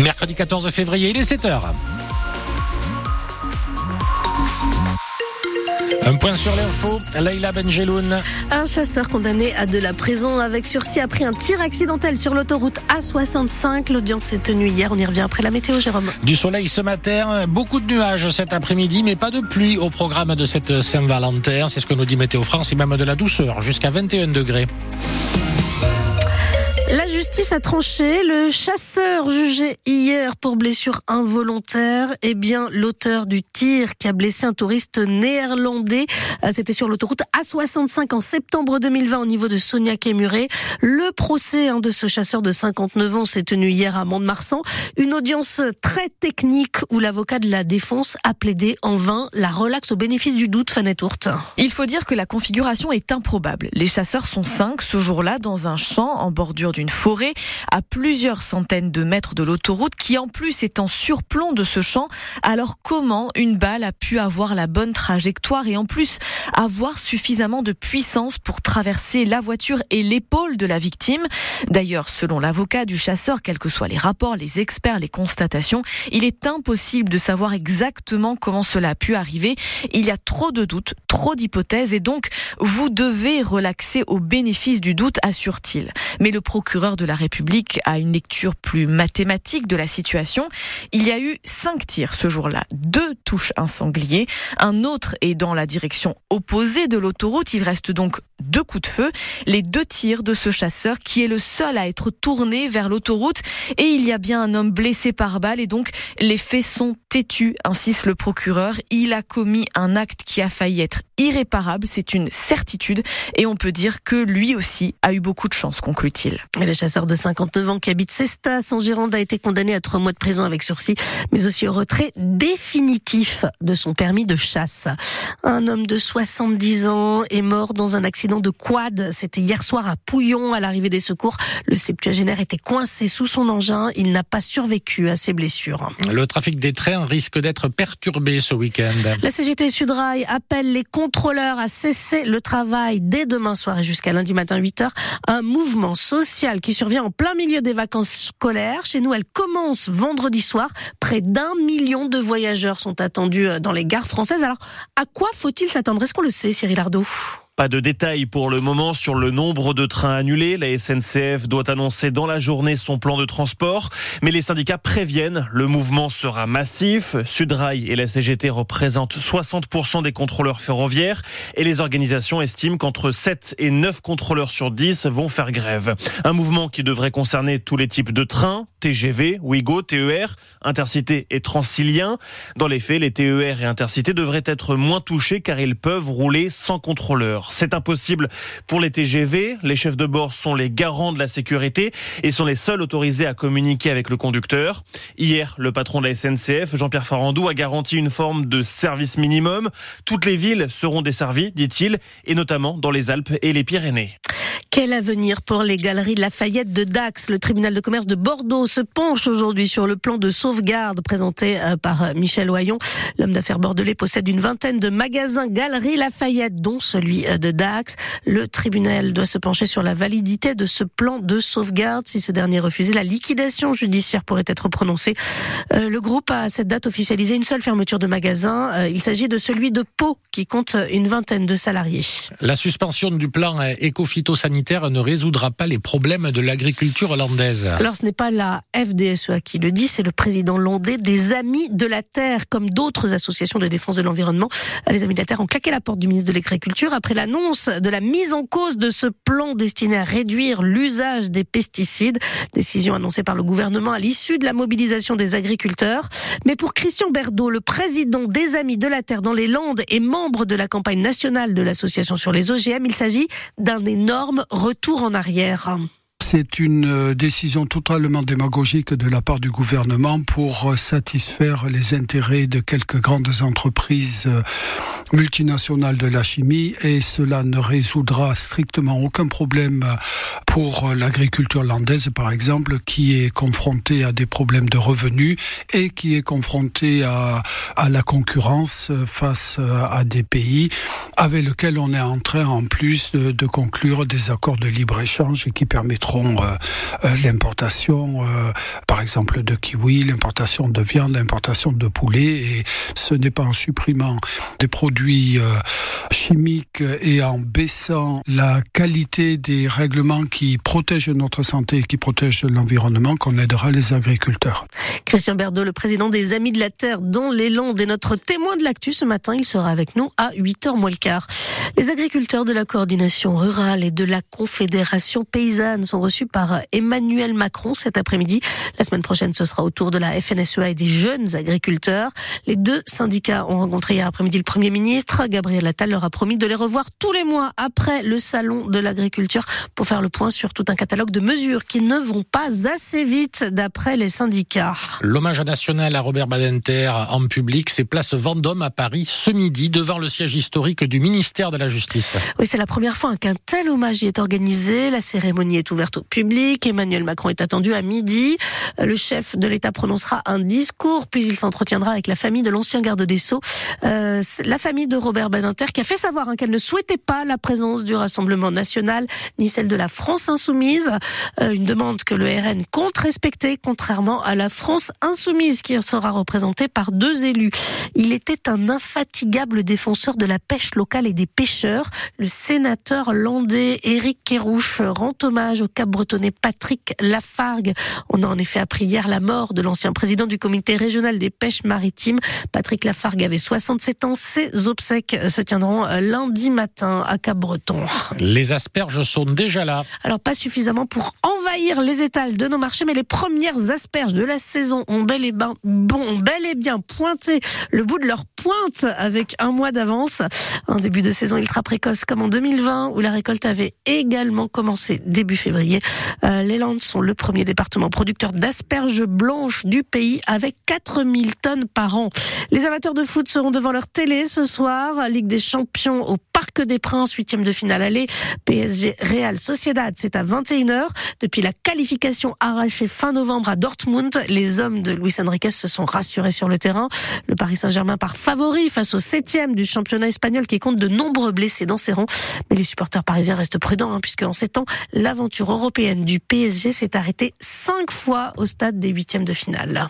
Mercredi 14 février, il est 7h. Un point sur l'info, Leïla Benjeloun. Un chasseur condamné à de la prison avec sursis a pris un tir accidentel sur l'autoroute A65. L'audience s'est tenue hier. On y revient après la météo, Jérôme. Du soleil ce matin, beaucoup de nuages cet après-midi, mais pas de pluie au programme de cette Saint-Valentin. C'est ce que nous dit Météo France et même de la douceur, jusqu'à 21 degrés. La justice a tranché. Le chasseur jugé hier pour blessure involontaire est bien l'auteur du tir qui a blessé un touriste néerlandais. Euh, c'était sur l'autoroute A65 en septembre 2020 au niveau de Sognac et Muret. Le procès hein, de ce chasseur de 59 ans s'est tenu hier à Mont-de-Marsan. Une audience très technique où l'avocat de la défense a plaidé en vain la relaxe au bénéfice du doute, Fanette Tourte. Il faut dire que la configuration est improbable. Les chasseurs sont cinq ce jour-là dans un champ en bordure d'une forêt à plusieurs centaines de mètres de l'autoroute qui en plus est en surplomb de ce champ. Alors comment une balle a pu avoir la bonne trajectoire et en plus avoir suffisamment de puissance pour traverser la voiture et l'épaule de la victime? D'ailleurs, selon l'avocat du chasseur, quels que soient les rapports, les experts, les constatations, il est impossible de savoir exactement comment cela a pu arriver. Il y a trop de doutes, trop d'hypothèses et donc vous devez relaxer au bénéfice du doute, assure-t-il. Mais le de la République a une lecture plus mathématique de la situation. Il y a eu cinq tirs ce jour-là, deux touches un sanglier, un autre est dans la direction opposée de l'autoroute. Il reste donc deux coups de feu, les deux tirs de ce chasseur qui est le seul à être tourné vers l'autoroute et il y a bien un homme blessé par balle et donc les faits sont têtus, insiste le procureur. Il a commis un acte qui a failli être irréparable, c'est une certitude et on peut dire que lui aussi a eu beaucoup de chance, conclut-il. Le chasseur de 59 ans qui habite Cestas en Gironde a été condamné à trois mois de prison avec sursis, mais aussi au retrait définitif de son permis de chasse. Un homme de 70 ans est mort dans un accident de quad. C'était hier soir à Pouillon à l'arrivée des secours. Le septuagénaire était coincé sous son engin. Il n'a pas survécu à ses blessures. Le trafic des trains risque d'être perturbé ce week-end. La CGT Sudrail appelle les contrôleurs à cesser le travail dès demain soir et jusqu'à lundi matin 8h. Un mouvement social qui survient en plein milieu des vacances scolaires. Chez nous, elle commence vendredi soir. Près d'un million de voyageurs sont attendus dans les gares françaises. Alors, à quoi faut-il s'attendre? Est-ce qu'on le sait, Cyril Ardo? Pas de détails pour le moment sur le nombre de trains annulés. La SNCF doit annoncer dans la journée son plan de transport, mais les syndicats préviennent, le mouvement sera massif. Sudrail et la CGT représentent 60% des contrôleurs ferroviaires et les organisations estiment qu'entre 7 et 9 contrôleurs sur 10 vont faire grève. Un mouvement qui devrait concerner tous les types de trains, TGV, Ouigo, TER, Intercité et Transilien. Dans les faits, les TER et Intercité devraient être moins touchés car ils peuvent rouler sans contrôleur. C'est impossible pour les TGV. Les chefs de bord sont les garants de la sécurité et sont les seuls autorisés à communiquer avec le conducteur. Hier, le patron de la SNCF, Jean-Pierre Farandou, a garanti une forme de service minimum. Toutes les villes seront desservies, dit-il, et notamment dans les Alpes et les Pyrénées. Quel avenir pour les galeries Lafayette de Dax? Le tribunal de commerce de Bordeaux se penche aujourd'hui sur le plan de sauvegarde présenté euh, par euh, Michel Oyon. L'homme d'affaires bordelais possède une vingtaine de magasins Galeries Lafayette, dont celui euh, de Dax. Le tribunal doit se pencher sur la validité de ce plan de sauvegarde. Si ce dernier refusait, la liquidation judiciaire pourrait être prononcée. Le groupe a à cette date officialisé une seule fermeture de magasin. Il s'agit de celui de Pau, qui compte une vingtaine de salariés. La suspension du plan éco-phytosanitaire ne résoudra pas les problèmes de l'agriculture hollandaise. Alors ce n'est pas la FDSEA qui le dit, c'est le président hollandais des Amis de la Terre, comme d'autres associations de défense de l'environnement. Les Amis de la Terre ont claqué la porte du ministre de l'Agriculture après l'annonce de la mise en cause de ce plan destiné à réduire l'usage des pesticides. Décision annoncée par le gouvernement à l'issue de la mobilisation des agriculteurs. Mais pour Christian Berdo, le président des Amis de la Terre dans les Landes et membre de la campagne nationale de l'association sur les OGM, il s'agit d'un énorme retour en arrière. C'est une euh, décision totalement démagogique de la part du gouvernement pour euh, satisfaire les intérêts de quelques grandes entreprises euh, multinationales de la chimie et cela ne résoudra strictement aucun problème pour l'agriculture landaise par exemple qui est confrontée à des problèmes de revenus et qui est confrontée à, la concurrence face à des pays avec lesquels on est en train en plus de, de conclure des accords de libre-échange qui permettront limiteront l'importation, par exemple, de kiwi, l'importation de viande, l'importation de poulet. Et ce n'est pas en supprimant des produits chimiques et en baissant la qualité des règlements qui protègent notre santé et qui protègent l'environnement qu'on aidera les agriculteurs. Christian Berdo, le président des Amis de la Terre dans les Landes, est notre témoin de l'actu ce matin. Il sera avec nous à 8h moins le quart. Les agriculteurs de la coordination rurale et de la Confédération paysanne sont reçus par Emmanuel Macron cet après-midi. La semaine prochaine, ce sera au tour de la FNSEA et des jeunes agriculteurs. Les deux syndicats ont rencontré hier après-midi le Premier ministre. Gabriel Attal leur a promis de les revoir tous les mois après le salon de l'agriculture pour faire le point sur tout un catalogue de mesures qui ne vont pas assez vite d'après les syndicats. L'hommage national à Robert Badinter en public, c'est place Vendôme à Paris ce midi devant le siège historique du ministère de la Justice. Oui, c'est la première fois qu'un tel hommage y est organisé. La cérémonie est ouverte public. Emmanuel Macron est attendu à midi. Le chef de l'État prononcera un discours, puis il s'entretiendra avec la famille de l'ancien garde des Sceaux, euh, la famille de Robert Badinter, qui a fait savoir hein, qu'elle ne souhaitait pas la présence du Rassemblement national ni celle de la France insoumise. Euh, une demande que le RN compte respecter, contrairement à la France insoumise, qui sera représentée par deux élus. Il était un infatigable défenseur de la pêche locale et des pêcheurs. Le sénateur landais Éric Kérouche rend hommage au cap-bretonnais Patrick Lafargue. On a en effet appris hier la mort de l'ancien président du comité régional des pêches maritimes. Patrick Lafargue avait 67 ans. Ses obsèques se tiendront lundi matin à Cap-Breton. Les asperges sont déjà là. Alors pas suffisamment pour envahir les étals de nos marchés, mais les premières asperges de la saison ont bel et bien, bon, bel et bien pointé le bout de leur pointe avec un mois d'avance. Un début de saison ultra précoce comme en 2020 où la récolte avait également commencé début février. Euh, les Landes sont le premier département producteur d'asperges blanches du pays avec 4000 tonnes par an. Les amateurs de foot seront devant leur télé ce soir. Ligue des champions au Parc des Princes, huitième de finale aller. PSG Real Sociedad, c'est à 21h. Depuis la qualification arrachée fin novembre à Dortmund, les hommes de Luis Enriquez se sont rassurés sur le terrain. Le Paris Saint-Germain part favori face au septième du championnat espagnol qui compte de nombreux blessés dans ses rangs. Mais les supporters parisiens restent prudents hein, puisque en sept ans, l'aventure européenne du PSG s'est arrêtée cinq fois au stade des huitièmes de finale.